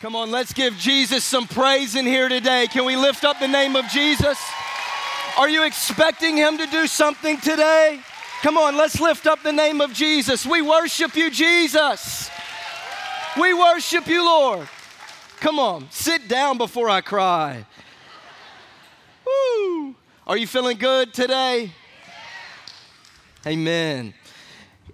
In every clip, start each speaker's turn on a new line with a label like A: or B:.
A: Come on, let's give Jesus some praise in here today. Can we lift up the name of Jesus? Are you expecting him to do something today? Come on, let's lift up the name of Jesus. We worship you, Jesus. We worship you, Lord. Come on, sit down before I cry. Woo! Are you feeling good today? Amen.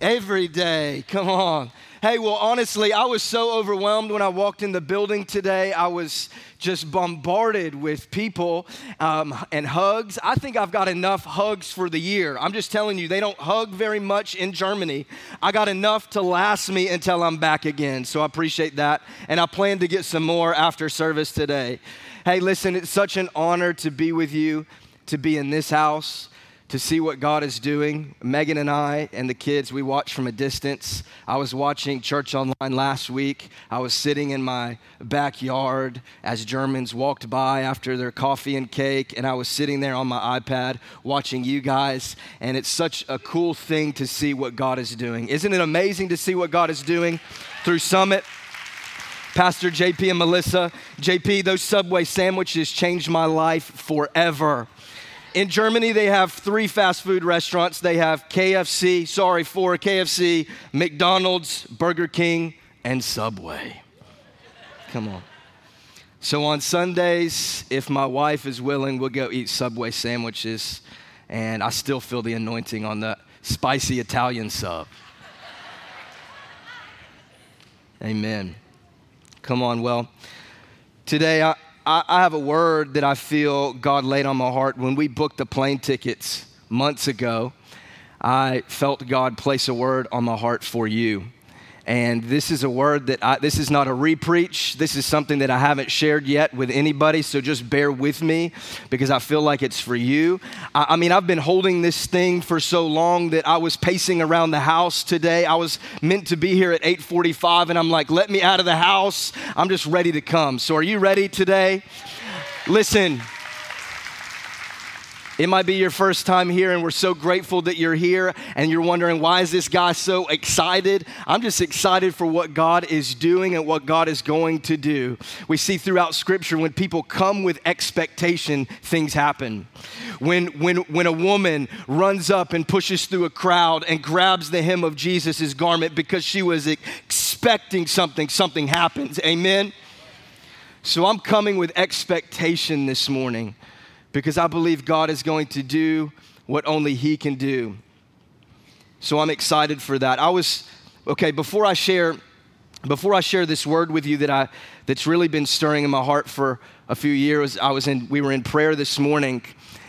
A: Every day, come on. Hey, well, honestly, I was so overwhelmed when I walked in the building today. I was just bombarded with people um, and hugs. I think I've got enough hugs for the year. I'm just telling you, they don't hug very much in Germany. I got enough to last me until I'm back again. So I appreciate that. And I plan to get some more after service today. Hey, listen, it's such an honor to be with you, to be in this house to see what God is doing. Megan and I and the kids, we watch from a distance. I was watching Church Online last week. I was sitting in my backyard as Germans walked by after their coffee and cake, and I was sitting there on my iPad watching you guys. And it's such a cool thing to see what God is doing. Isn't it amazing to see what God is doing through Summit? Pastor JP and Melissa, JP, those Subway sandwiches changed my life forever. In Germany, they have three fast food restaurants. They have KFC, sorry, four KFC, McDonald's, Burger King, and Subway. Come on. So on Sundays, if my wife is willing, we'll go eat Subway sandwiches, and I still feel the anointing on the spicy Italian sub. Amen. Come on, well, today I, I, I have a word that I feel God laid on my heart. When we booked the plane tickets months ago, I felt God place a word on my heart for you. And this is a word that I, this is not a repreach. This is something that I haven't shared yet with anybody. So just bear with me because I feel like it's for you. I, I mean, I've been holding this thing for so long that I was pacing around the house today. I was meant to be here at 8:45, and I'm like, let me out of the house. I'm just ready to come. So are you ready today? Listen. It might be your first time here, and we're so grateful that you're here, and you're wondering, why is this guy so excited? I'm just excited for what God is doing and what God is going to do. We see throughout Scripture when people come with expectation, things happen. When, when, when a woman runs up and pushes through a crowd and grabs the hem of Jesus' garment because she was expecting something, something happens. Amen? So I'm coming with expectation this morning because I believe God is going to do what only He can do. So I'm excited for that. I was, okay, before I share, before I share this word with you that I, that's really been stirring in my heart for a few years, I was in, we were in prayer this morning,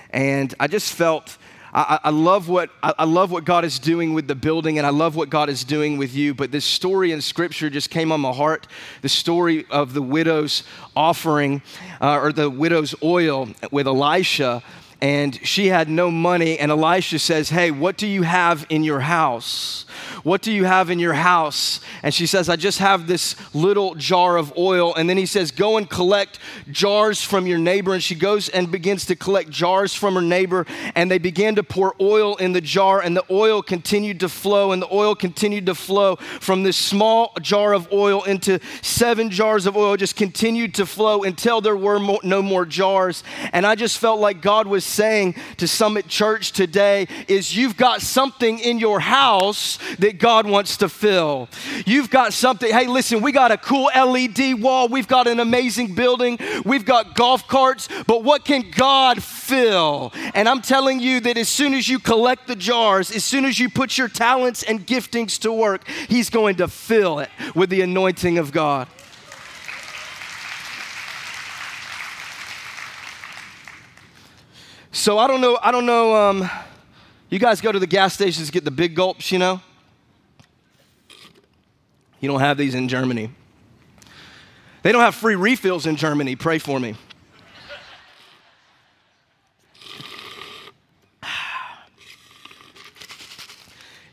A: and I just felt I, I, love what, I love what God is doing with the building, and I love what God is doing with you. But this story in Scripture just came on my heart the story of the widow's offering, uh, or the widow's oil with Elisha. And she had no money, and Elisha says, Hey, what do you have in your house? What do you have in your house? And she says, I just have this little jar of oil. And then he says, Go and collect jars from your neighbor. And she goes and begins to collect jars from her neighbor. And they began to pour oil in the jar. And the oil continued to flow. And the oil continued to flow from this small jar of oil into seven jars of oil, just continued to flow until there were no more jars. And I just felt like God was saying to Summit Church today is you've got something in your house that God wants to fill. You've got something, hey, listen, we got a cool LED wall, we've got an amazing building, we've got golf carts, but what can God fill? And I'm telling you that as soon as you collect the jars, as soon as you put your talents and giftings to work, He's going to fill it with the anointing of God. So I don't know, I don't know, um, you guys go to the gas stations get the big gulps, you know? You don't have these in Germany. They don't have free refills in Germany. Pray for me.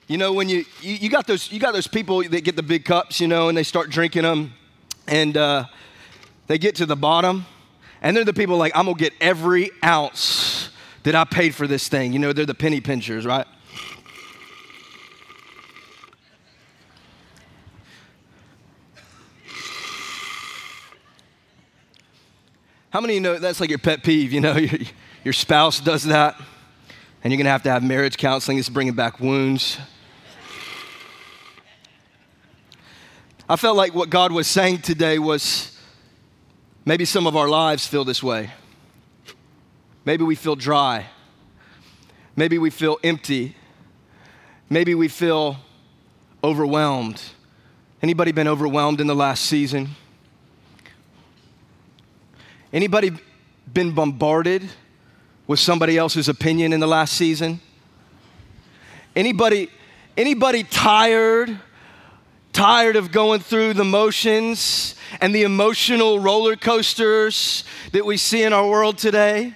A: You know, when you, you, you, got those, you got those people that get the big cups, you know, and they start drinking them, and uh, they get to the bottom, and they're the people like, I'm gonna get every ounce that I paid for this thing. You know, they're the penny pinchers, right? How many of you know that's like your pet peeve? You know, your, your spouse does that, and you're gonna have to have marriage counseling. It's bringing back wounds. I felt like what God was saying today was maybe some of our lives feel this way. Maybe we feel dry. Maybe we feel empty. Maybe we feel overwhelmed. Anybody been overwhelmed in the last season? Anybody been bombarded with somebody else's opinion in the last season? Anybody anybody tired tired of going through the motions and the emotional roller coasters that we see in our world today?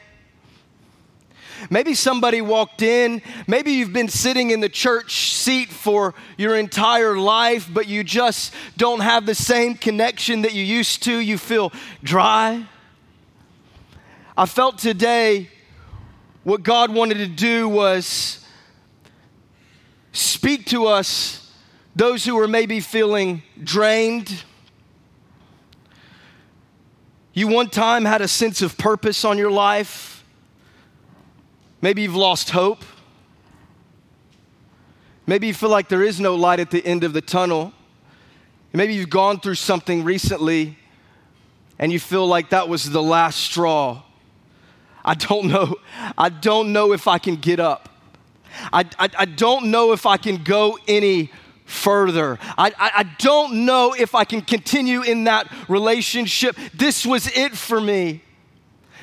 A: Maybe somebody walked in, maybe you've been sitting in the church seat for your entire life, but you just don't have the same connection that you used to. You feel dry. I felt today what God wanted to do was speak to us those who are maybe feeling drained. You one time had a sense of purpose on your life. Maybe you've lost hope. Maybe you feel like there is no light at the end of the tunnel. Maybe you've gone through something recently and you feel like that was the last straw. I don't know. I don't know if I can get up. I, I, I don't know if I can go any further. I, I, I, don't know if I can continue in that relationship. This was it for me.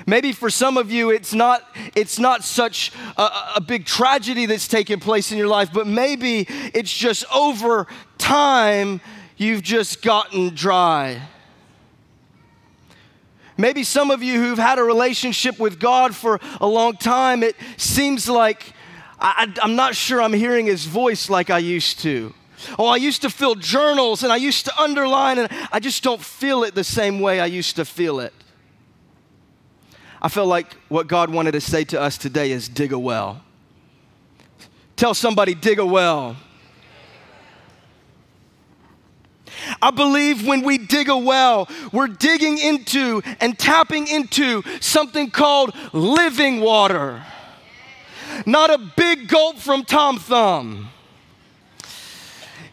A: Maybe for some of you, it's not, it's not such a, a big tragedy that's taken place in your life, but maybe it's just over time you've just gotten dry. Maybe some of you who've had a relationship with God for a long time, it seems like I, am not sure I'm hearing his voice like I used to. Oh, I used to fill journals and I used to underline, and I just don't feel it the same way I used to feel it. I feel like what God wanted to say to us today is dig a well. Tell somebody, dig a well. I believe when we dig a well, we're digging into and tapping into something called living water. Not a big gulp from Tom Thumb.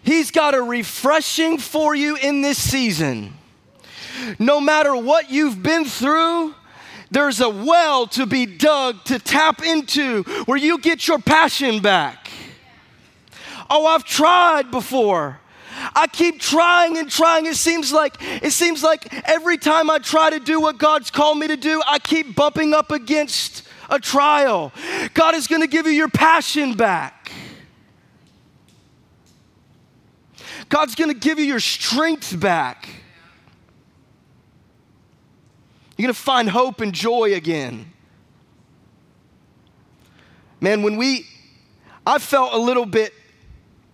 A: He's got a refreshing for you in this season. No matter what you've been through, there's a well to be dug to tap into where you get your passion back. Oh, I've tried before. I keep trying and trying. It seems like it seems like every time I try to do what God's called me to do, I keep bumping up against a trial. God is going to give you your passion back. God's going to give you your strength back. You're going to find hope and joy again. Man, when we, I felt a little bit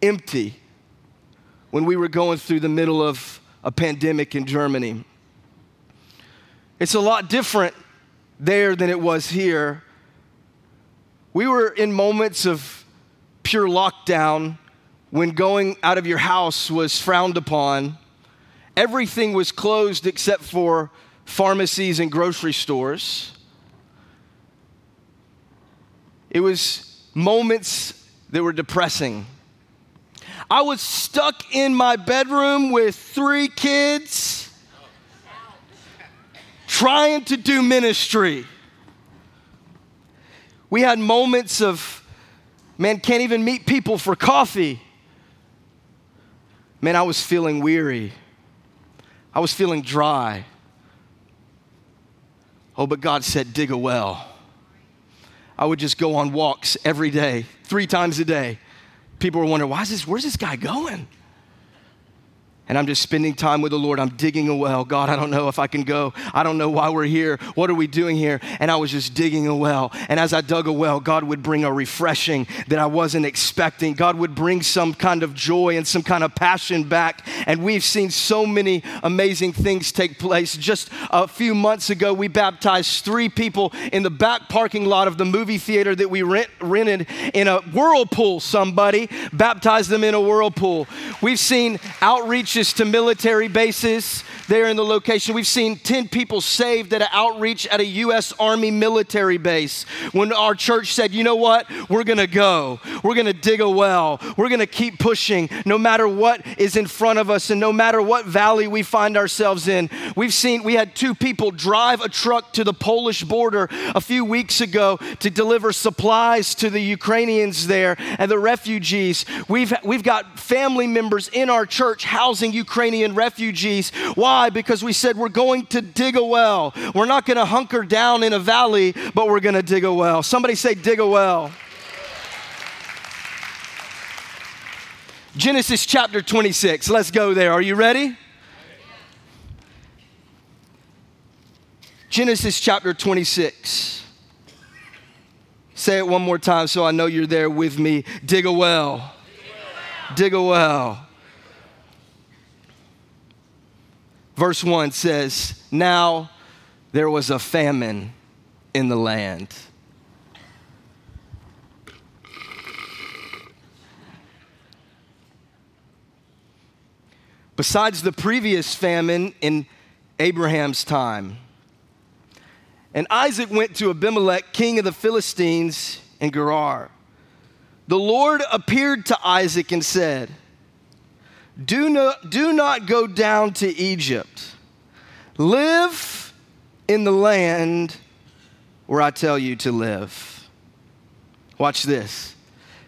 A: empty when we were going through the middle of a pandemic in Germany. It's a lot different there than it was here. We were in moments of pure lockdown when going out of your house was frowned upon. Everything was closed except for pharmacies and grocery stores. It was moments that were depressing. I was stuck in my bedroom with three kids trying to do ministry. We had moments of, man, can't even meet people for coffee. Man, I was feeling weary. I was feeling dry. Oh, but God said, dig a well. I would just go on walks every day, three times a day. People were wondering, why is this, where's this guy going? And I'm just spending time with the Lord. I'm digging a well. God, I don't know if I can go. I don't know why we're here. What are we doing here? And I was just digging a well. And as I dug a well, God would bring a refreshing that I wasn't expecting. God would bring some kind of joy and some kind of passion back. And we've seen so many amazing things take place. Just a few months ago, we baptized three people in the back parking lot of the movie theater that we rent, rented in a whirlpool. Somebody baptized them in a whirlpool. We've seen outreach outreaches to military bases there in the location. We've seen 10 people saved at an outreach at a U.S. Army military base when our church said, you know what? We're going to go. We're going to dig a well. We're going to keep pushing no matter what is in front of us and no matter what valley we find ourselves in. We've seen, we had two people drive a truck to the Polish border a few weeks ago to deliver supplies to the Ukrainians there and the refugees. We've, we've got family members in our church housing Ukrainian refugees. Why? Because we said we're going to dig a well. We're not going to hunker down in a valley, but we're going to dig a well. Somebody say, dig a well. Genesis chapter 26. Let's go there. Are you ready? Genesis chapter 26. Say it one more time so I know you're there with me. Dig a well. Dig a well. Verse 1 says, Now there was a famine in the land. Besides the previous famine in Abraham's time, and Isaac went to Abimelech, king of the Philistines, in Gerar. The Lord appeared to Isaac and said, do not, do not go down to Egypt. Live in the land where I tell you to live. Watch this.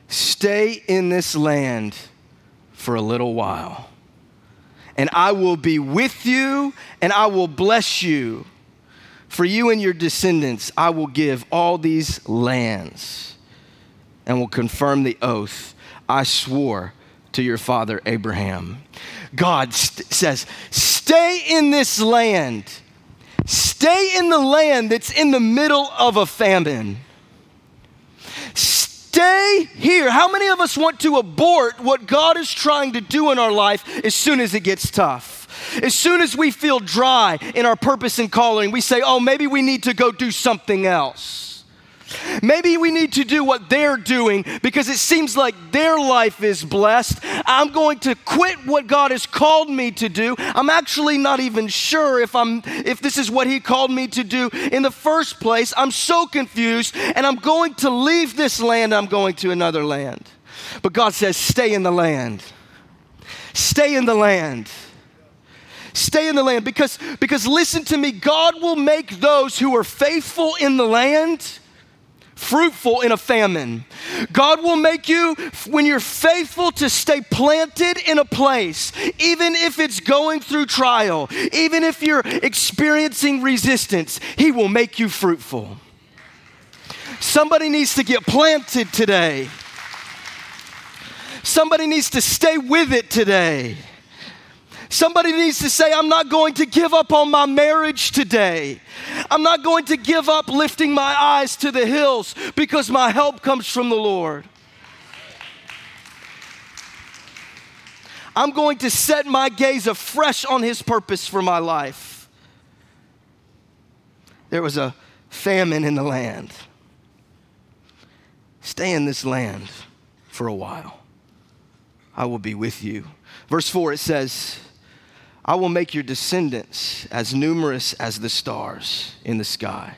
A: Stay in this land for a little while, and I will be with you and I will bless you. For you and your descendants, I will give all these lands and will confirm the oath I swore to your father Abraham. God st- says, Stay in this land. Stay in the land that's in the middle of a famine. Stay here. How many of us want to abort what God is trying to do in our life as soon as it gets tough? As soon as we feel dry in our purpose and calling, we say, oh, maybe we need to go do something else. Maybe we need to do what they're doing because it seems like their life is blessed. I'm going to quit what God has called me to do. I'm actually not even sure if I'm if this is what he called me to do in the first place. I'm so confused and I'm going to leave this land, I'm going to another land. But God says, "Stay in the land." Stay in the land. Stay in the land because, because listen to me, God will make those who are faithful in the land fruitful in a famine. God will make you, when you're faithful, to stay planted in a place, even if it's going through trial, even if you're experiencing resistance, He will make you fruitful. Somebody needs to get planted today. Somebody needs to stay with it today. Somebody needs to say, I'm not going to give up on my marriage today. I'm not going to give up lifting my eyes to the hills because my help comes from the Lord. I'm going to set my gaze afresh on His purpose for my life. There was a famine in the land. Stay in this land for a while. I will be with you. Verse 4 it says, I will make your descendants as numerous as the stars in the sky,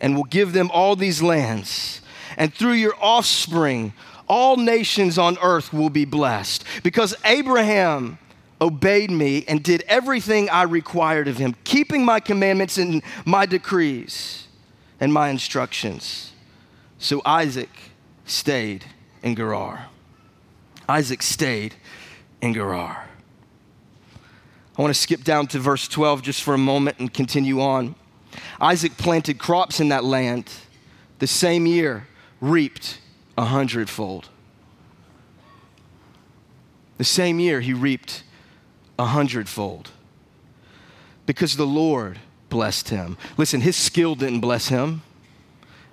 A: and will give them all these lands. And through your offspring, all nations on earth will be blessed. Because Abraham obeyed me and did everything I required of him, keeping my commandments and my decrees and my instructions. So Isaac stayed in Gerar. Isaac stayed in Gerar. I want to skip down to verse 12 just for a moment and continue on. Isaac planted crops in that land. The same year, reaped a hundredfold. The same year, he reaped a hundredfold because the Lord blessed him. Listen, his skill didn't bless him,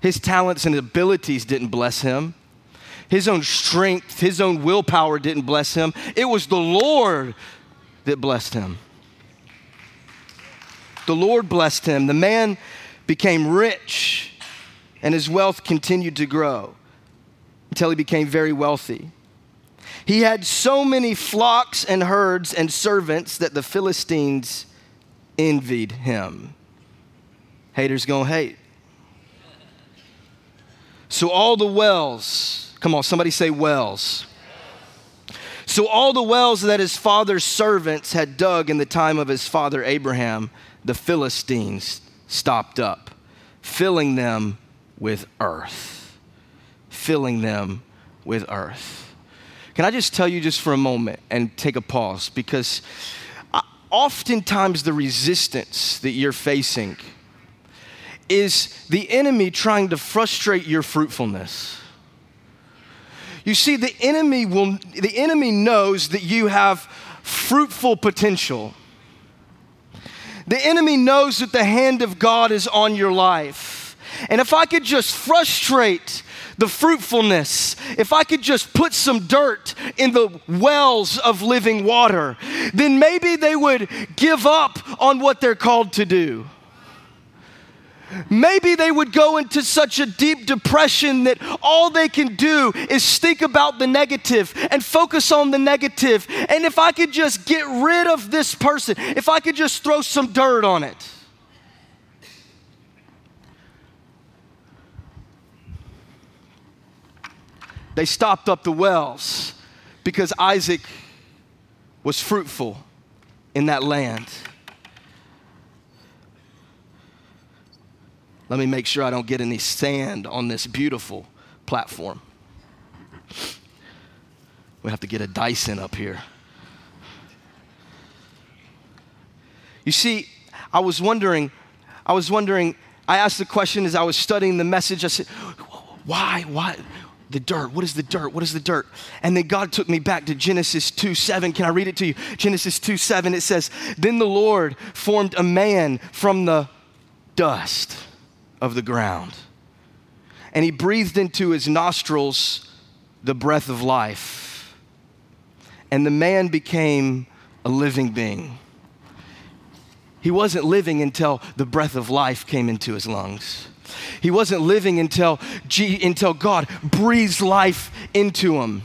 A: his talents and abilities didn't bless him. His own strength, his own willpower didn't bless him. It was the Lord that blessed him. The Lord blessed him. The man became rich, and his wealth continued to grow until he became very wealthy. He had so many flocks and herds and servants that the Philistines envied him. Haters gonna hate. So all the wells, come on, somebody say wells. So all the wells that his father's servants had dug in the time of his father Abraham, the Philistines stopped up, filling them with earth. Filling them with earth. Can I just tell you just for a moment and take a pause? Because uh, oftentimes the resistance that you're facing is the enemy trying to frustrate your fruitfulness. You see, the enemy will the enemy knows that you have fruitful potential. The enemy knows that the hand of God is on your life. And if I could just frustrate the fruitfulness, if I could just put some dirt in the wells of living water, then maybe they would give up on what they're called to do. Maybe they would go into such a deep depression that all they can do is think about the negative and focus on the negative. And if I could just get rid of this person, if I could just throw some dirt on it. They stopped up the wells because Isaac was fruitful in that land. Let me make sure I don't get any sand on this beautiful platform. We have to get a Dyson up here. You see, I was wondering, I was wondering, I asked the question as I was studying the message. I said, why, why, the dirt. What is the dirt? What is the dirt? And then God took me back to Genesis 2 7. Can I read it to you? Genesis 2 7, it says, Then the Lord formed a man from the dust of the ground, and he breathed into his nostrils the breath of life, and the man became a living being. He wasn't living until the breath of life came into his lungs. He wasn't living until, G, until God breathes life into him.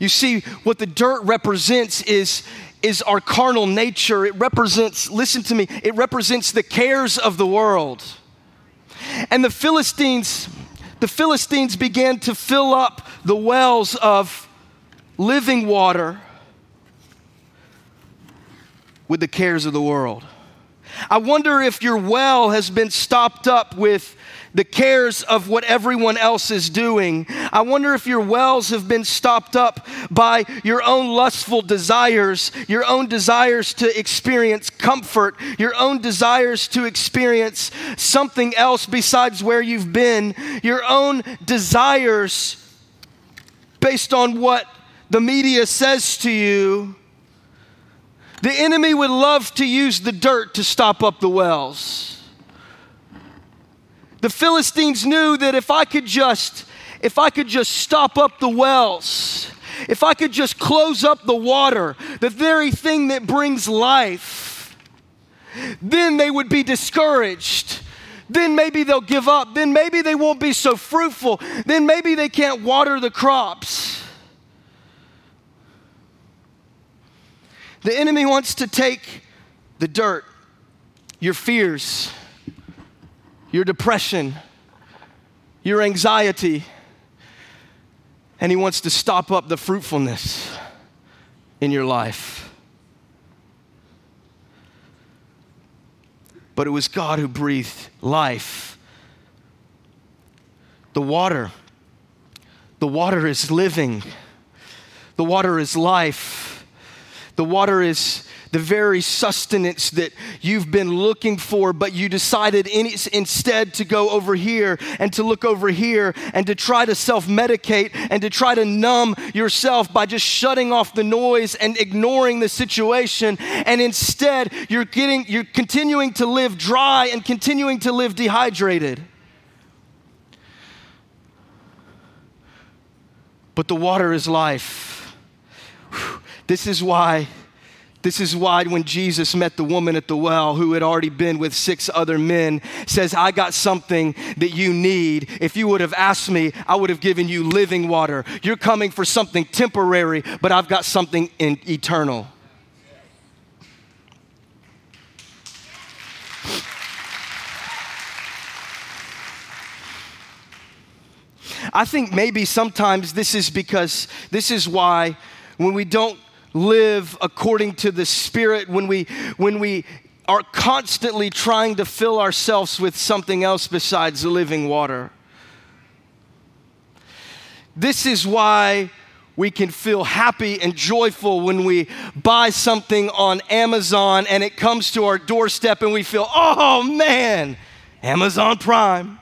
A: You see, what the dirt represents is, is our carnal nature. It represents, listen to me, it represents the cares of the world. And the Philistines, the Philistines began to fill up the wells of living water with the cares of the world. I wonder if your well has been stopped up with the cares of what everyone else is doing. I wonder if your wells have been stopped up by your own lustful desires, your own desires to experience comfort, your own desires to experience something else besides where you've been, your own desires based on what the media says to you the enemy would love to use the dirt to stop up the wells. The Philistines knew that if I could just if I could just stop up the wells, if I could just close up the water, the very thing that brings life, then they would be discouraged. Then maybe they'll give up. Then maybe they won't be so fruitful. Then maybe they can't water the crops. The enemy wants to take the dirt, your fears, your depression, your anxiety, and he wants to stop up the fruitfulness in your life. But it was God who breathed life. The water, the water is living, the water is life. The water is the very sustenance that you've been looking for, but you decided in, instead to go over here and to look over here and to try to self medicate and to try to numb yourself by just shutting off the noise and ignoring the situation. And instead, you're getting, you're continuing to live dry and continuing to live dehydrated. But the water is life. This is why This is why when Jesus met the woman at the well who had already been with six other men, says, I got something that you need. If you would have asked me, I would have given you living water. You're coming for something temporary, but I've got something in eternal. I think maybe sometimes this is because this is why when we don't live according to the Spirit, when we, when we are constantly trying to fill ourselves with something else besides living water. This is why we can feel happy and joyful when we buy something on Amazon and it comes to our doorstep and we feel, oh man, Amazon Prime.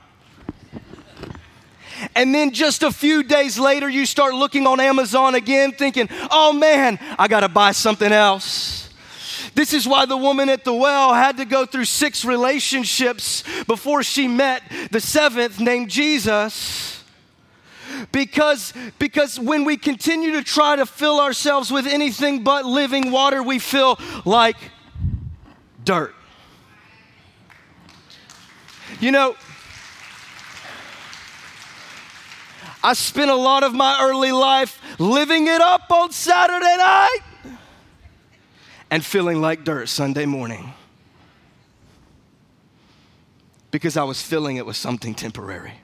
A: And then just a few days later, you start looking on Amazon again, thinking, oh man, I gotta buy something else. This is why the woman at the well had to go through six relationships before she met the seventh named Jesus. Because, because when we continue to try to fill ourselves with anything but living water, we feel like dirt. You know, I spent a lot of my early life living it up on Saturday night and feeling like dirt Sunday morning because I was filling it with something temporary.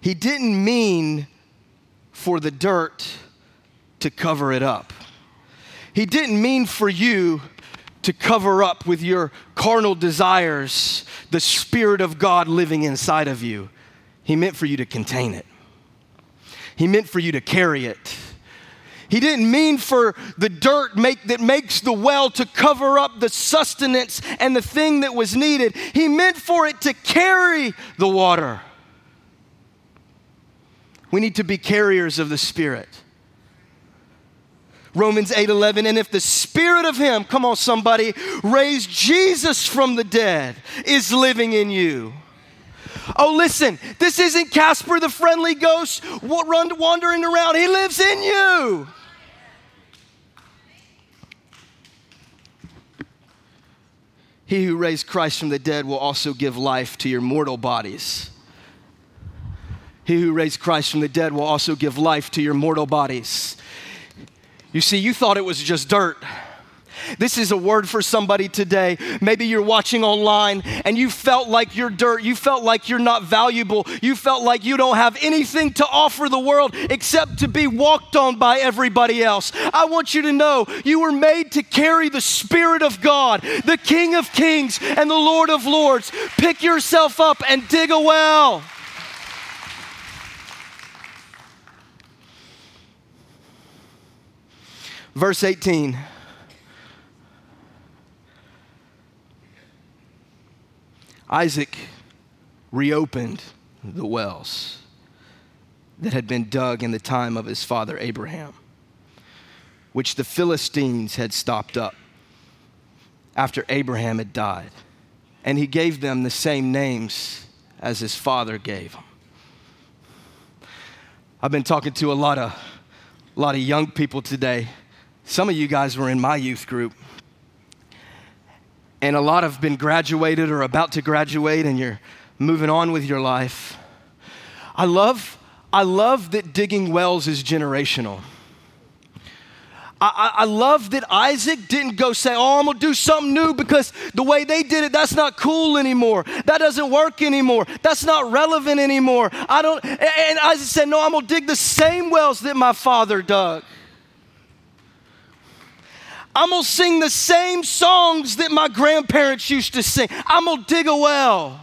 A: He didn't mean for the dirt to cover it up. He didn't mean for you to cover up with your carnal desires the Spirit of God living inside of you. He meant for you to contain it, He meant for you to carry it. He didn't mean for the dirt make, that makes the well to cover up the sustenance and the thing that was needed. He meant for it to carry the water. We need to be carriers of the Spirit. Romans 8:11 and if the spirit of him come on somebody raised Jesus from the dead is living in you. Oh listen this isn't Casper the friendly ghost what run wandering around. He lives in you. He who raised Christ from the dead will also give life to your mortal bodies. He who raised Christ from the dead will also give life to your mortal bodies you see, you thought it was just dirt. This is a word for somebody today. Maybe you're watching online and you felt like you're dirt. You felt like you're not valuable. You felt like you don't have anything to offer the world except to be walked on by everybody else. I want you to know you were made to carry the Spirit of God, the King of Kings and the Lord of Lords. Pick yourself up and dig a well. Verse 18. Isaac reopened the wells that had been dug in the time of his father Abraham, which the Philistines had stopped up after Abraham had died. And he gave them the same names as his father gave them. I've been talking to a lot of, a lot of young people today some of you guys were in my youth group. And a lot have been graduated or about to graduate, and you're moving on with your life. I love, I love that digging wells is generational. I, I, love that Isaac didn't go say, Oh, I'm gonna do something new because the way they did it, that's not cool anymore. That doesn't work anymore. That's not relevant anymore. I don't, and Isaac said, No, I'm gonna dig the same wells that my father dug. I'm gonna sing the same songs that my grandparents used to sing. I'm gonna dig a well.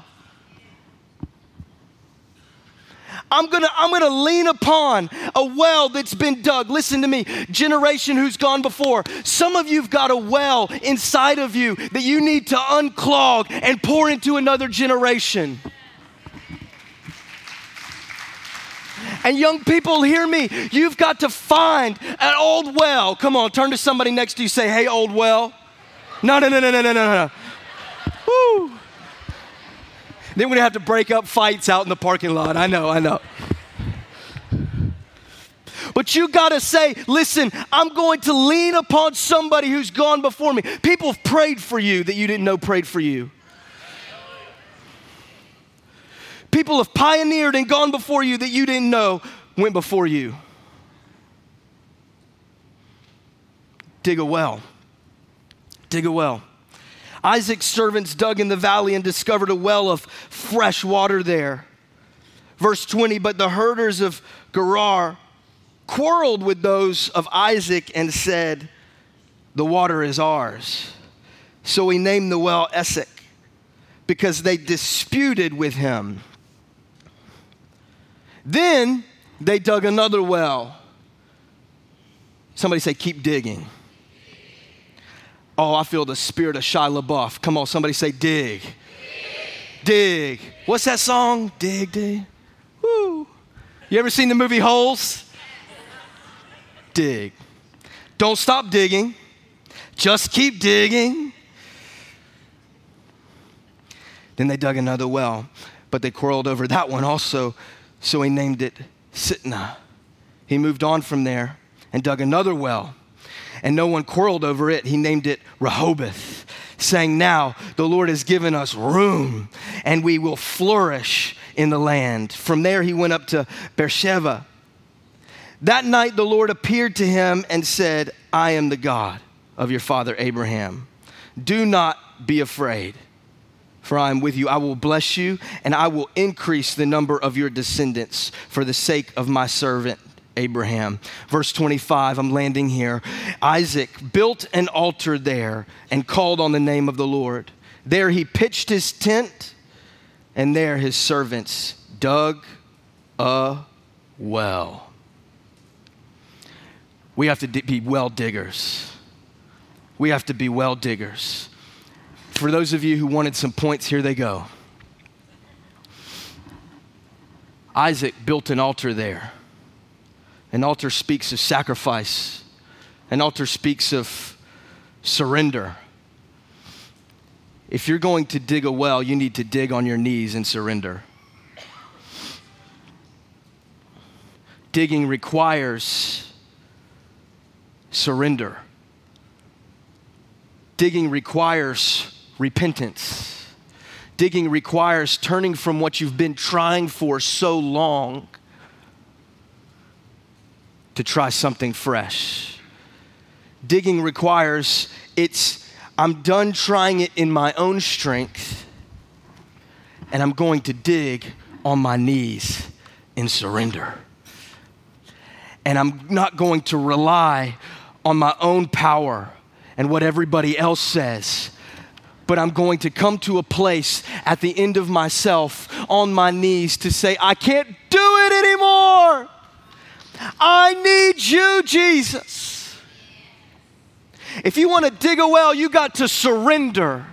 A: I'm gonna, I'm gonna lean upon a well that's been dug. Listen to me, generation who's gone before. Some of you've got a well inside of you that you need to unclog and pour into another generation. And young people, hear me. You've got to find an old well. Come on, turn to somebody next to you. Say, hey, old well. No, no, no, no, no, no, no, no. Woo. Then we're gonna have to break up fights out in the parking lot. I know, I know. But you got to say, listen, I'm going to lean upon somebody who's gone before me. People have prayed for you that you didn't know prayed for you. People have pioneered and gone before you that you didn't know went before you. Dig a well. Dig a well. Isaac's servants dug in the valley and discovered a well of fresh water there. Verse 20 But the herders of Gerar quarreled with those of Isaac and said, The water is ours. So he named the well Esek because they disputed with him. Then they dug another well. Somebody say, Keep digging. Oh, I feel the spirit of Shia LaBeouf. Come on, somebody say, dig. dig. What's that song? Dig, dig. Woo. You ever seen the movie Holes? dig. Don't stop digging. Just keep digging. Then they dug another well, but they quarreled over that one also, so he named it Sitnah. He moved on from there and dug another well and no one quarreled over it. He named it Rehoboth, saying, Now the Lord has given us room and we will flourish in the land. From there, he went up to Beersheba. That night, the Lord appeared to him and said, I am the God of your father Abraham. Do not be afraid, for I am with you. I will bless you, and I will increase the number of your descendants for the sake of my servant Abraham. Verse 25, I'm landing here. Isaac built an altar there and called on the name of the Lord. There he pitched his tent, and there his servants dug a well. We have to be well diggers. We have to be well diggers. For those of you who wanted some points, here they go. Isaac built an altar there. An altar speaks of sacrifice, an altar speaks of surrender. If you're going to dig a well, you need to dig on your knees and surrender. Digging requires surrender. Digging requires repentance. Digging requires turning from what you've been trying for so long to try something fresh. Digging requires it's, I'm done trying it in my own strength, and I'm going to dig on my knees in surrender. And I'm not going to rely on my own power and what everybody else says but I'm going to come to a place at the end of myself on my knees to say, I can't do it anymore. I need you, Jesus. If you want to dig a well, you got to surrender.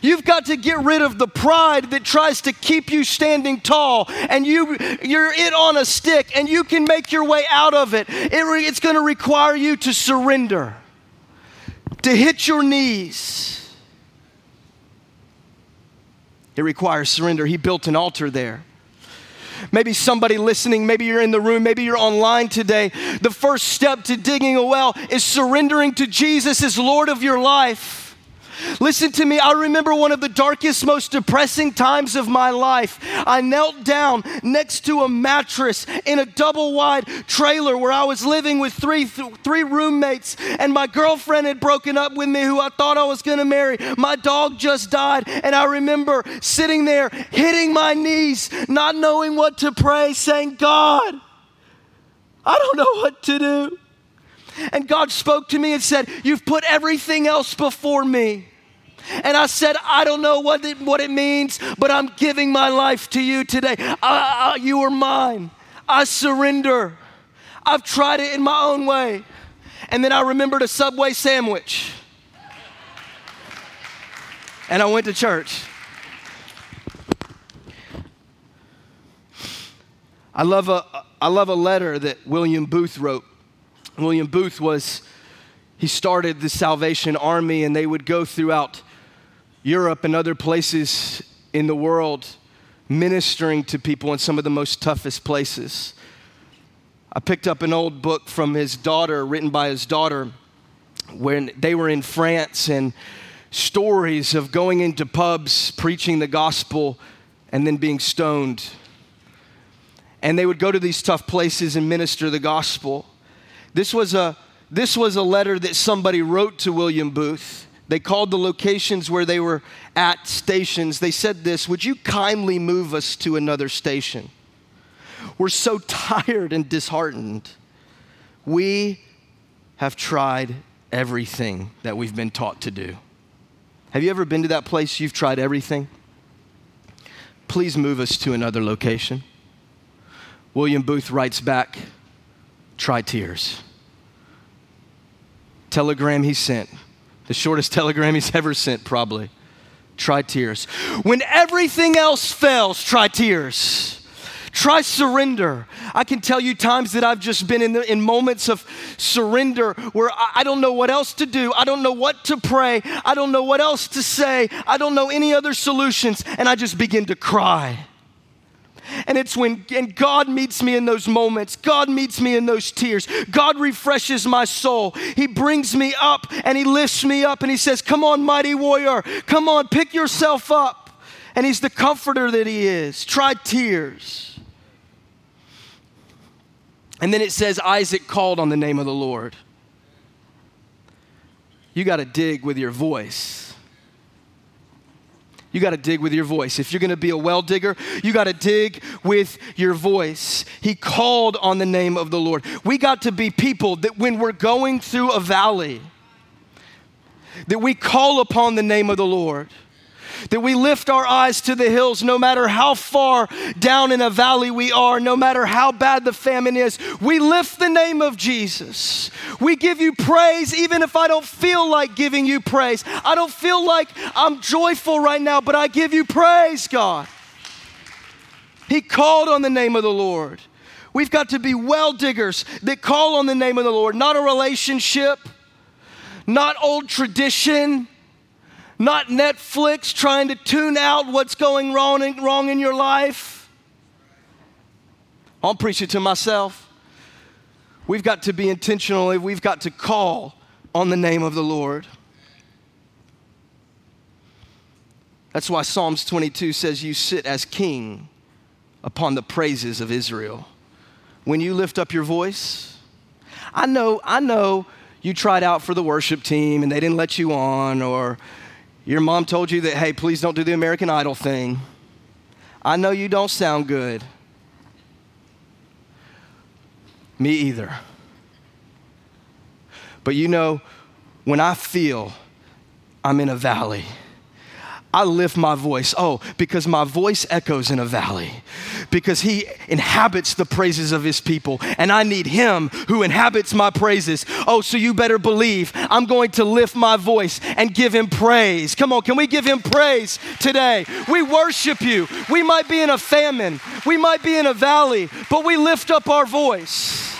A: You've got to get rid of the pride that tries to keep you standing tall and you, you're it on a stick and you can make your way out of it. it it's going to require you to surrender, to hit your knees. It requires surrender. He built an altar there. Maybe somebody listening, maybe you're in the room, maybe you're online today. The first step to digging a well is surrendering to Jesus as Lord of your life. Listen to me, I remember one of the darkest, most depressing times of my life. I knelt down next to a mattress in a double wide trailer where I was living with three, th- three roommates, and my girlfriend had broken up with me, who I thought I was gonna marry. My dog just died, and I remember sitting there, hitting my knees, not knowing what to pray, saying, God, I don't know what to do. And God spoke to me and said, You've put everything else before me. And I said, I don't know what it, what it means, but I'm giving my life to you today. I, I, you are mine. I surrender. I've tried it in my own way. And then I remembered a Subway sandwich. And I went to church. I love a, I love a letter that William Booth wrote William Booth was, he started the Salvation Army, and they would go throughout Europe and other places in the world ministering to people in some of the most toughest places. I picked up an old book from his daughter, written by his daughter, when they were in France, and stories of going into pubs, preaching the gospel, and then being stoned. And they would go to these tough places and minister the gospel. This was a, this was a letter that somebody wrote to William Booth. They called the locations where they were at stations. They said this Would you kindly move us to another station? We're so tired and disheartened. We have tried everything that we've been taught to do. Have you ever been to that place you've tried everything? Please move us to another location. William Booth writes back, try tears. Telegram he sent, the shortest telegram he's ever sent, probably. Try tears. When everything else fails, try tears. Try surrender. I can tell you times that I've just been in, the, in moments of surrender where I, I don't know what else to do. I don't know what to pray. I don't know what else to say. I don't know any other solutions. And I just begin to cry. And it's when and God meets me in those moments. God meets me in those tears. God refreshes my soul. He brings me up and he lifts me up and he says, "Come on, mighty warrior. Come on, pick yourself up." And he's the comforter that he is. Try tears. And then it says Isaac called on the name of the Lord. You got to dig with your voice. You got to dig with your voice. If you're going to be a well digger, you got to dig with your voice. He called on the name of the Lord. We got to be people that when we're going through a valley, that we call upon the name of the Lord that we lift our eyes to the hills no matter how far down in a valley we are, no matter how bad the famine is. We lift the name of Jesus. We give you praise even if I don't feel like giving you praise. I don't feel like I'm joyful right now, but I give you praise, God. He called on the name of the Lord. We've got to be well diggers that call on the name of the Lord, not a relationship, not old tradition not Netflix trying to tune out what's going wrong in, wrong in your life. I'm preaching to myself. We've got to be intentional, we've got to call on the name of the Lord. That's why Psalms 22 says, You sit as king upon the praises of Israel. When you lift up your voice, I know, I know you tried out for the worship team and they didn't let you on, or your mom told you that, hey, please don't do the American Idol thing. I know you don't sound good. Me either. But you know, when I feel I'm in a valley, I lift my voice. Oh, because my voice echoes in a valley, because he inhabits the praises of his people, and I need him who inhabits my praises. Oh, so you better believe I'm going to lift my voice and give him praise. Come on, can we give him praise today? We worship you. We might be in a famine, we might be in a valley, but we lift up our voice.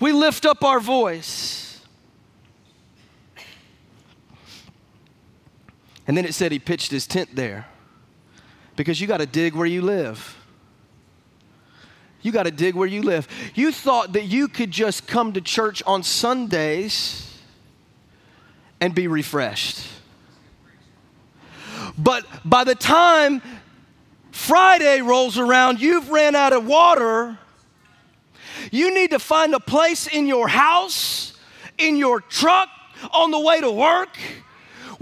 A: We lift up our voice. And then it said he pitched his tent there because you got to dig where you live. You got to dig where you live. You thought that you could just come to church on Sundays and be refreshed. But by the time Friday rolls around, you've ran out of water. You need to find a place in your house, in your truck, on the way to work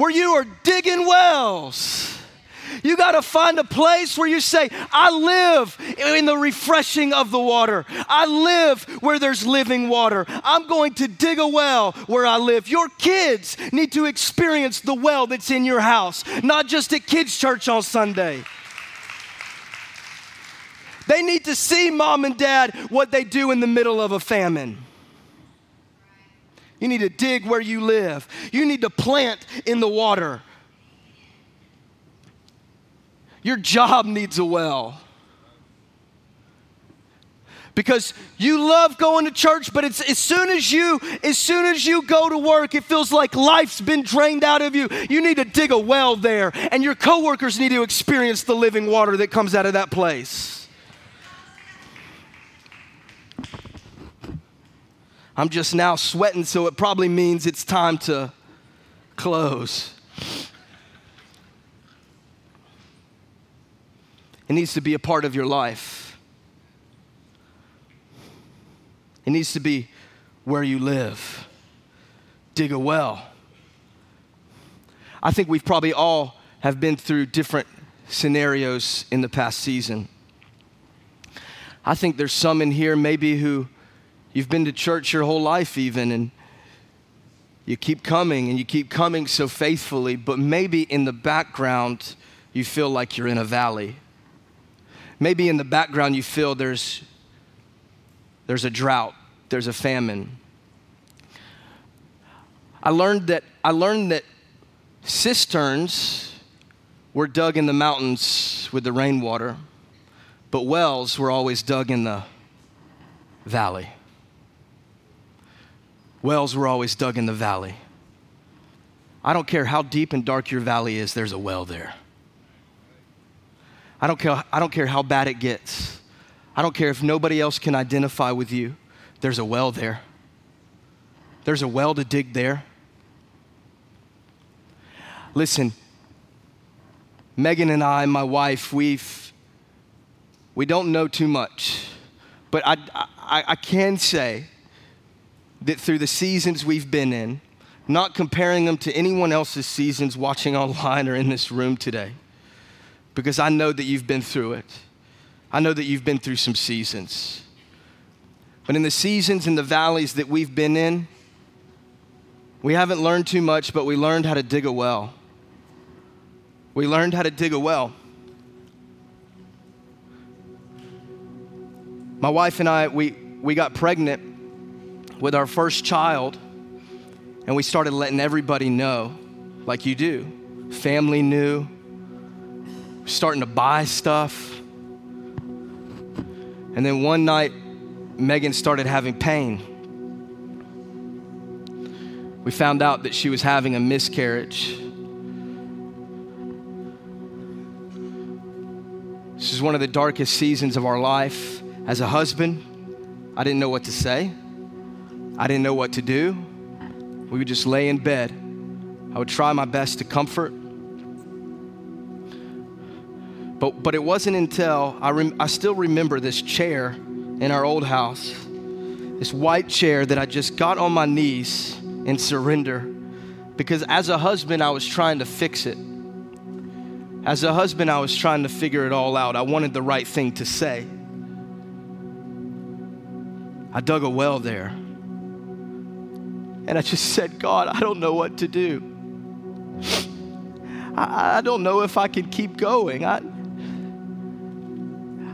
A: where you are digging wells. You got to find a place where you say, I live in the refreshing of the water. I live where there's living water. I'm going to dig a well where I live. Your kids need to experience the well that's in your house, not just at kids' church on Sunday. They need to see mom and dad what they do in the middle of a famine. You need to dig where you live. You need to plant in the water. Your job needs a well. Because you love going to church, but it's as soon as you as soon as you go to work, it feels like life's been drained out of you. You need to dig a well there, and your coworkers need to experience the living water that comes out of that place. I'm just now sweating, so it probably means it's time to close. It needs to be a part of your life. It needs to be where you live. Dig a well. I think we've probably all have been through different scenarios in the past season. I think there's some in here maybe who you've been to church your whole life even and you keep coming and you keep coming so faithfully, but maybe in the background you feel like you're in a valley. Maybe in the background you feel there's there's a drought, there's a famine. I learned that I learned that cisterns were dug in the mountains with the rainwater, but wells were always dug in the valley. Wells were always dug in the valley. I don't care how deep and dark your valley is, there's a well there. I don't care, I don't care how bad it gets. I don't care if nobody else can identify with you, there's a well there. There's a well to dig there. Listen, Megan and I, my wife, we've, we don't know too much, but I, I, I can say that through the seasons we've been in, not comparing them to anyone else's seasons watching online or in this room today, because I know that you've been through it. I know that you've been through some seasons. But in the seasons and the valleys that we've been in, we haven't learned too much, but we learned how to dig a well. We learned how to dig a well. My wife and I, we, we got pregnant with our first child, and we started letting everybody know, like you do. Family knew, starting to buy stuff. And then one night, Megan started having pain. We found out that she was having a miscarriage. This is one of the darkest seasons of our life. As a husband, I didn't know what to say. I didn't know what to do. We would just lay in bed. I would try my best to comfort. But, but it wasn't until I, rem, I still remember this chair in our old house, this white chair that I just got on my knees and surrender. Because as a husband, I was trying to fix it. As a husband, I was trying to figure it all out. I wanted the right thing to say. I dug a well there. And I just said, God, I don't know what to do. I, I don't know if I can keep going. I,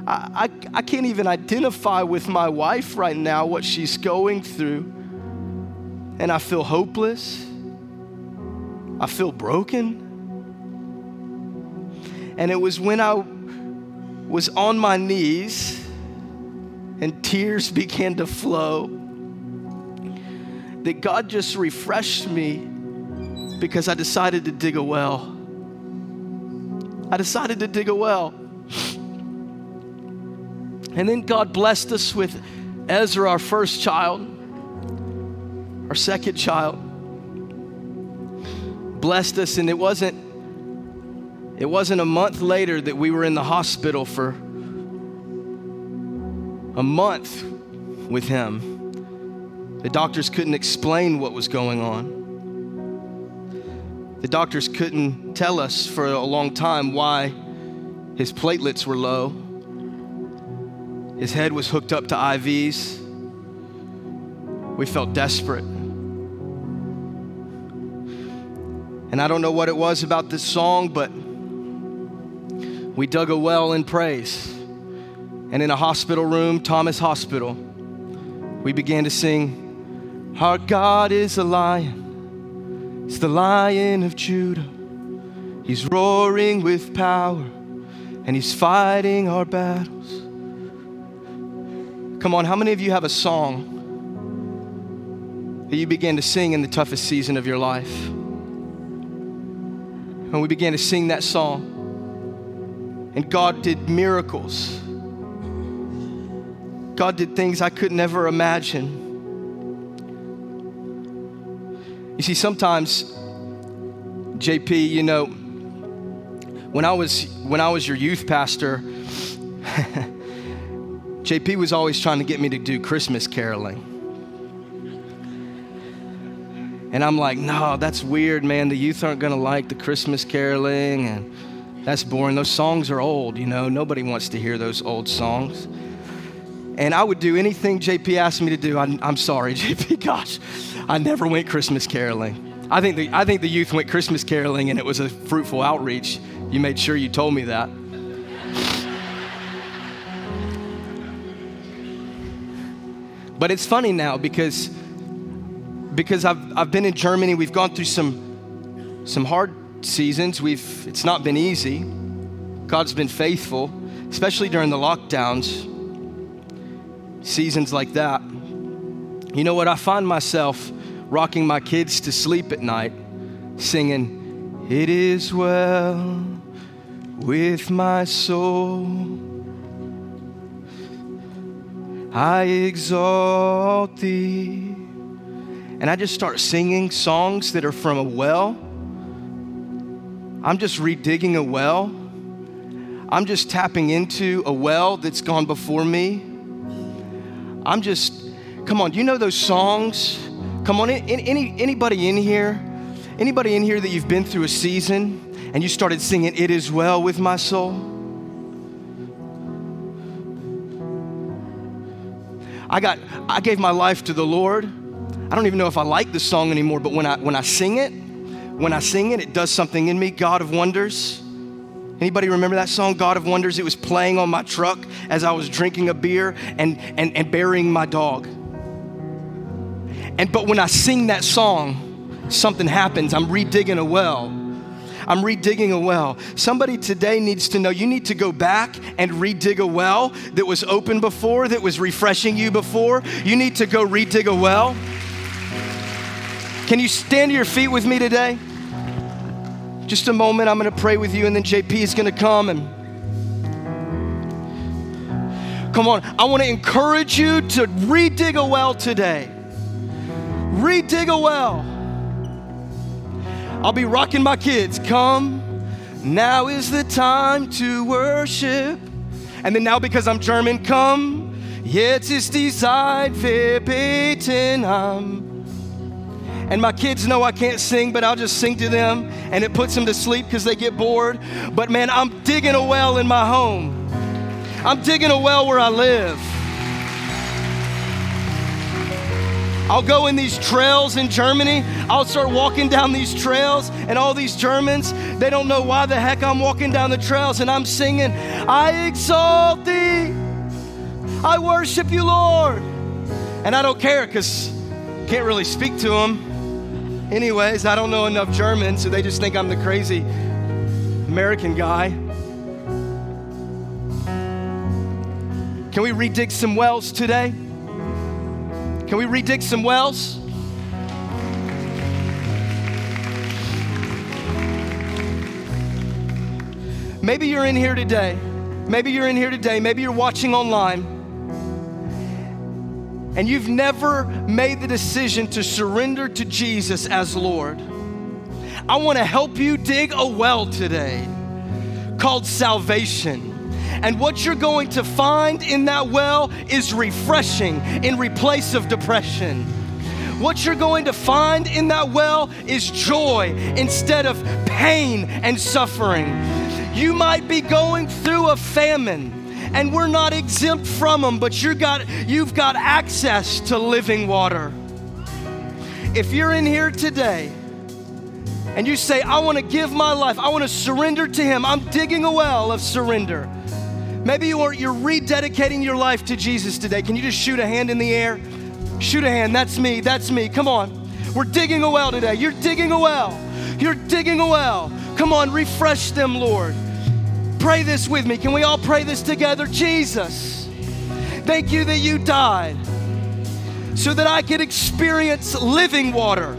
A: I, I can't even identify with my wife right now what she's going through. And I feel hopeless. I feel broken. And it was when I was on my knees and tears began to flow that God just refreshed me because I decided to dig a well. I decided to dig a well. And then God blessed us with Ezra, our first child, our second child. Blessed us, and it wasn't it wasn't a month later that we were in the hospital for a month with him. The doctors couldn't explain what was going on. The doctors couldn't tell us for a long time why his platelets were low. His head was hooked up to IVs. We felt desperate. And I don't know what it was about this song, but we dug a well in praise. And in a hospital room, Thomas Hospital, we began to sing, Our God is a lion, it's the lion of Judah. He's roaring with power, and he's fighting our battles. Come on, how many of you have a song that you began to sing in the toughest season of your life? And we began to sing that song. And God did miracles. God did things I could never imagine. You see, sometimes, JP, you know, when I was when I was your youth pastor, JP was always trying to get me to do Christmas caroling. And I'm like, no, that's weird, man. The youth aren't gonna like the Christmas caroling, and that's boring. Those songs are old, you know. Nobody wants to hear those old songs. And I would do anything JP asked me to do. I'm, I'm sorry, JP. Gosh, I never went Christmas caroling. I think, the, I think the youth went Christmas caroling and it was a fruitful outreach. You made sure you told me that. But it's funny now because, because I've, I've been in Germany. We've gone through some, some hard seasons. We've, it's not been easy. God's been faithful, especially during the lockdowns, seasons like that. You know what? I find myself rocking my kids to sleep at night singing, It is well with my soul. I exalt thee. And I just start singing songs that are from a well. I'm just redigging a well. I'm just tapping into a well that's gone before me. I'm just, come on, do you know those songs? Come on, any, anybody in here? Anybody in here that you've been through a season and you started singing, It Is Well with My Soul? I got I gave my life to the Lord. I don't even know if I like the song anymore, but when I when I sing it, when I sing it, it does something in me. God of Wonders. Anybody remember that song, God of Wonders? It was playing on my truck as I was drinking a beer and, and, and burying my dog. And but when I sing that song, something happens. I'm redigging a well. I'm redigging a well. Somebody today needs to know you need to go back and redig a well that was open before, that was refreshing you before. You need to go redig a well. Can you stand to your feet with me today? Just a moment, I'm going to pray with you, and then JP is going to come and come on. I want to encourage you to redig a well today. Redig a well. I'll be rocking my kids. Come, now is the time to worship. And then now, because I'm German, come, jetzt ist die Zeit, wir beten um, And my kids know I can't sing, but I'll just sing to them, and it puts them to sleep because they get bored. But man, I'm digging a well in my home. I'm digging a well where I live. I'll go in these trails in Germany. I'll start walking down these trails, and all these Germans, they don't know why the heck I'm walking down the trails, and I'm singing, I exalt thee. I worship you, Lord. And I don't care because can't really speak to them. Anyways, I don't know enough German, so they just think I'm the crazy American guy. Can we redig some wells today? Can we redig some wells? Maybe you're in here today. Maybe you're in here today. Maybe you're watching online. And you've never made the decision to surrender to Jesus as Lord. I want to help you dig a well today called salvation. And what you're going to find in that well is refreshing in replace of depression. What you're going to find in that well is joy instead of pain and suffering. You might be going through a famine and we're not exempt from them, but you got, you've got access to living water. If you're in here today and you say, I want to give my life, I want to surrender to Him, I'm digging a well of surrender. Maybe you're, you're rededicating your life to Jesus today. Can you just shoot a hand in the air? Shoot a hand. That's me. That's me. Come on. We're digging a well today. You're digging a well. You're digging a well. Come on, refresh them, Lord. Pray this with me. Can we all pray this together? Jesus, thank you that you died so that I could experience living water.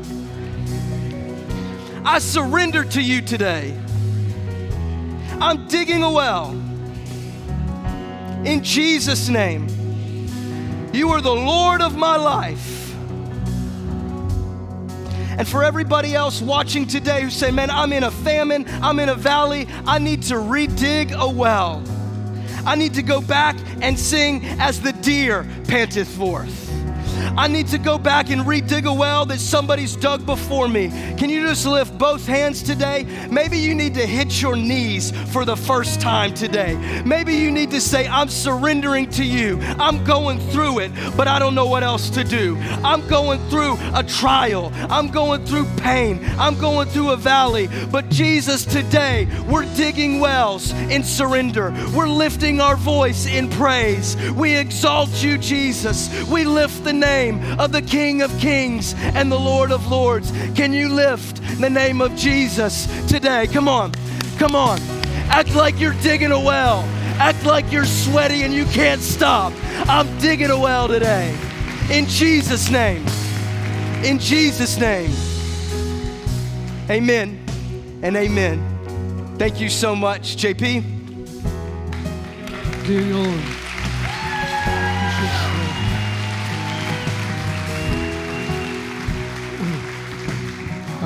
A: I surrender to you today. I'm digging a well in Jesus' name. You are the Lord of my life. And for everybody else watching today who say, man, I'm in a famine, I'm in a valley, I need to redig a well. I need to go back and sing as the deer panteth forth. I need to go back and redig a well that somebody's dug before me. Can you just lift both hands today? Maybe you need to hit your knees for the first time today. Maybe you need to say, I'm surrendering to you. I'm going through it, but I don't know what else to do. I'm going through a trial. I'm going through pain. I'm going through a valley. But Jesus, today, we're digging wells in surrender. We're lifting our voice in praise. We exalt you, Jesus. We lift the name name of the King of Kings and the Lord of Lords. Can you lift the name of Jesus today? Come on, come on. Act like you're digging a well. Act like you're sweaty and you can't stop. I'm digging a well today. In Jesus' name. In Jesus' name. Amen and amen. Thank you so much, JP.
B: Daniel.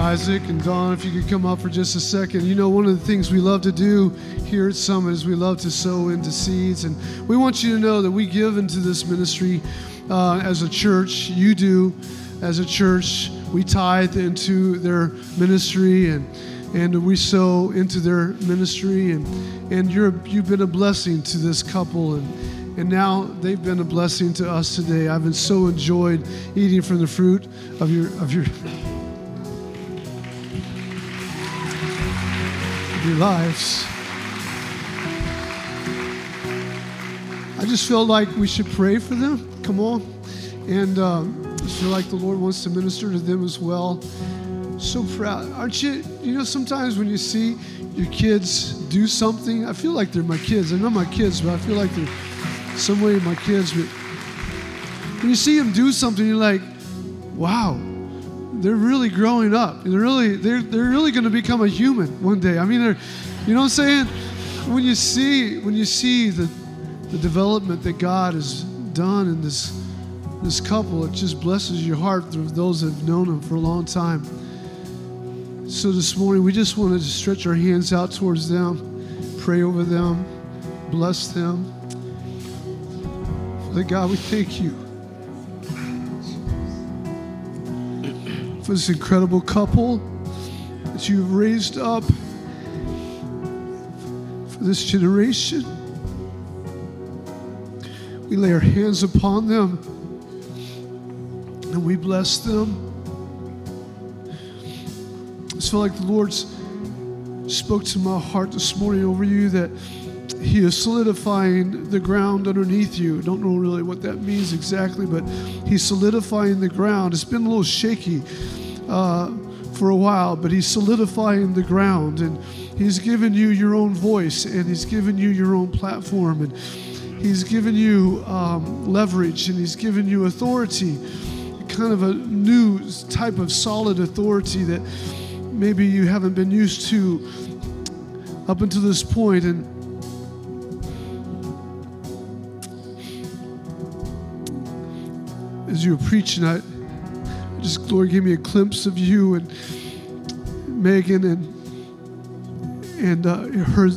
B: Isaac and Don, if you could come up for just a second. You know, one of the things we love to do here at Summit is we love to sow into seeds. And we want you to know that we give into this ministry uh, as a church. You do as a church. We tithe into their ministry and and we sow into their ministry and and you're you've been a blessing to this couple and and now they've been a blessing to us today. I've been so enjoyed eating from the fruit of your of your your lives. I just feel like we should pray for them. Come on. And um, I feel like the Lord wants to minister to them as well. So proud. Aren't you? You know, sometimes when you see your kids do something, I feel like they're my kids. They're not my kids, but I feel like they're some way my kids. But when you see them do something, you're like, wow, they're really growing up. They're really they're they're really going to become a human one day. I mean, they're, you know what I'm saying? When you see when you see the the development that God has done in this this couple, it just blesses your heart for those that have known Him for a long time. So this morning, we just wanted to stretch our hands out towards them, pray over them, bless them. Father God, we thank you. This incredible couple that you've raised up for this generation. We lay our hands upon them and we bless them. I feel like the Lord's spoke to my heart this morning over you that he is solidifying the ground underneath you. Don't know really what that means exactly, but He's solidifying the ground. It's been a little shaky uh, for a while, but He's solidifying the ground, and He's given you your own voice, and He's given you your own platform, and He's given you um, leverage, and He's given you authority, kind of a new type of solid authority that maybe you haven't been used to up until this point, and as you were preaching, I just Lord gave me a glimpse of you and Megan and and uh, heard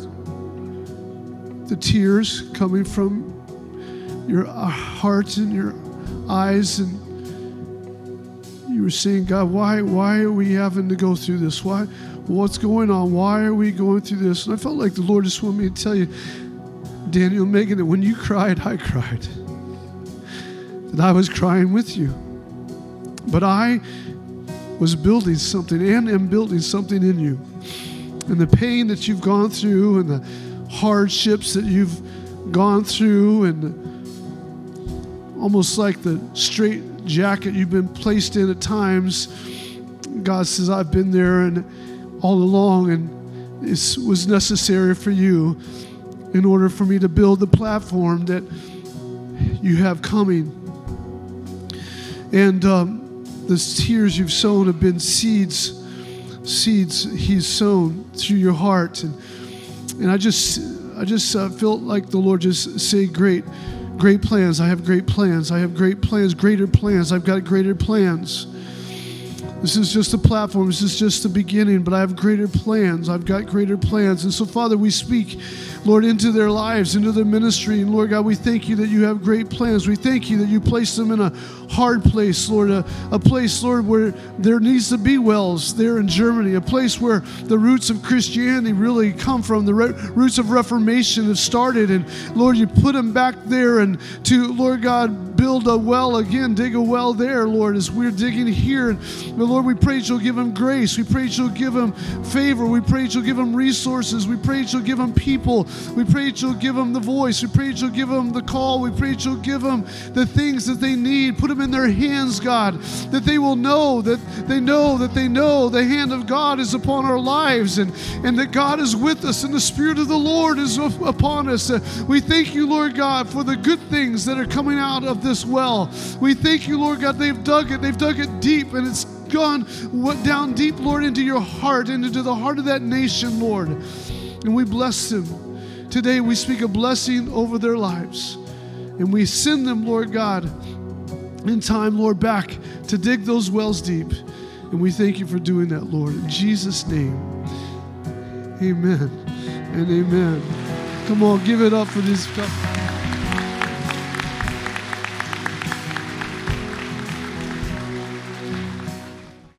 B: the tears coming from your uh, heart and your eyes and you were saying god why why are we having to go through this? Why what's going on? Why are we going through this? And i felt like the lord just wanted me to tell you daniel megan that when you cried i cried that I was crying with you. But I was building something and am building something in you. And the pain that you've gone through and the hardships that you've gone through and almost like the straight jacket you've been placed in at times, God says, I've been there and all along and it was necessary for you in order for me to build the platform that you have coming and um, the tears you've sown have been seeds, seeds He's sown through your heart. And, and I just, I just uh, felt like the Lord just say, Great, great plans. I have great plans. I have great plans, greater plans. I've got greater plans. This is just a platform. This is just the beginning, but I have greater plans. I've got greater plans. And so, Father, we speak, Lord, into their lives, into their ministry. And Lord God, we thank you that you have great plans. We thank you that you place them in a hard place, Lord, a, a place, Lord, where there needs to be wells there in Germany, a place where the roots of Christianity really come from, the roots of Reformation have started. And Lord, you put them back there and to, Lord God, build a well again, dig a well there, Lord, as we're digging here. And Lord, we pray that you'll give them grace. We pray that you'll give them favor. We pray that you'll give them resources. We pray that you'll give them people. We pray that you'll give them the voice. We pray that you'll give them the call. We pray that you'll give them the things that they need. Put them in their hands, God, that they will know that they know that they know the hand of God is upon our lives and, and that God is with us and the Spirit of the Lord is upon us. Uh, we thank you, Lord God, for the good things that are coming out of this well. We thank you, Lord God, they've dug it, they've dug it deep, and it's gone down deep, Lord, into your heart and into the heart of that nation, Lord. And we bless them. Today we speak a blessing over their lives. And we send them, Lord God, in time, Lord, back to dig those wells deep. And we thank you for doing that, Lord. In Jesus' name, amen and amen. Come on, give it up for these.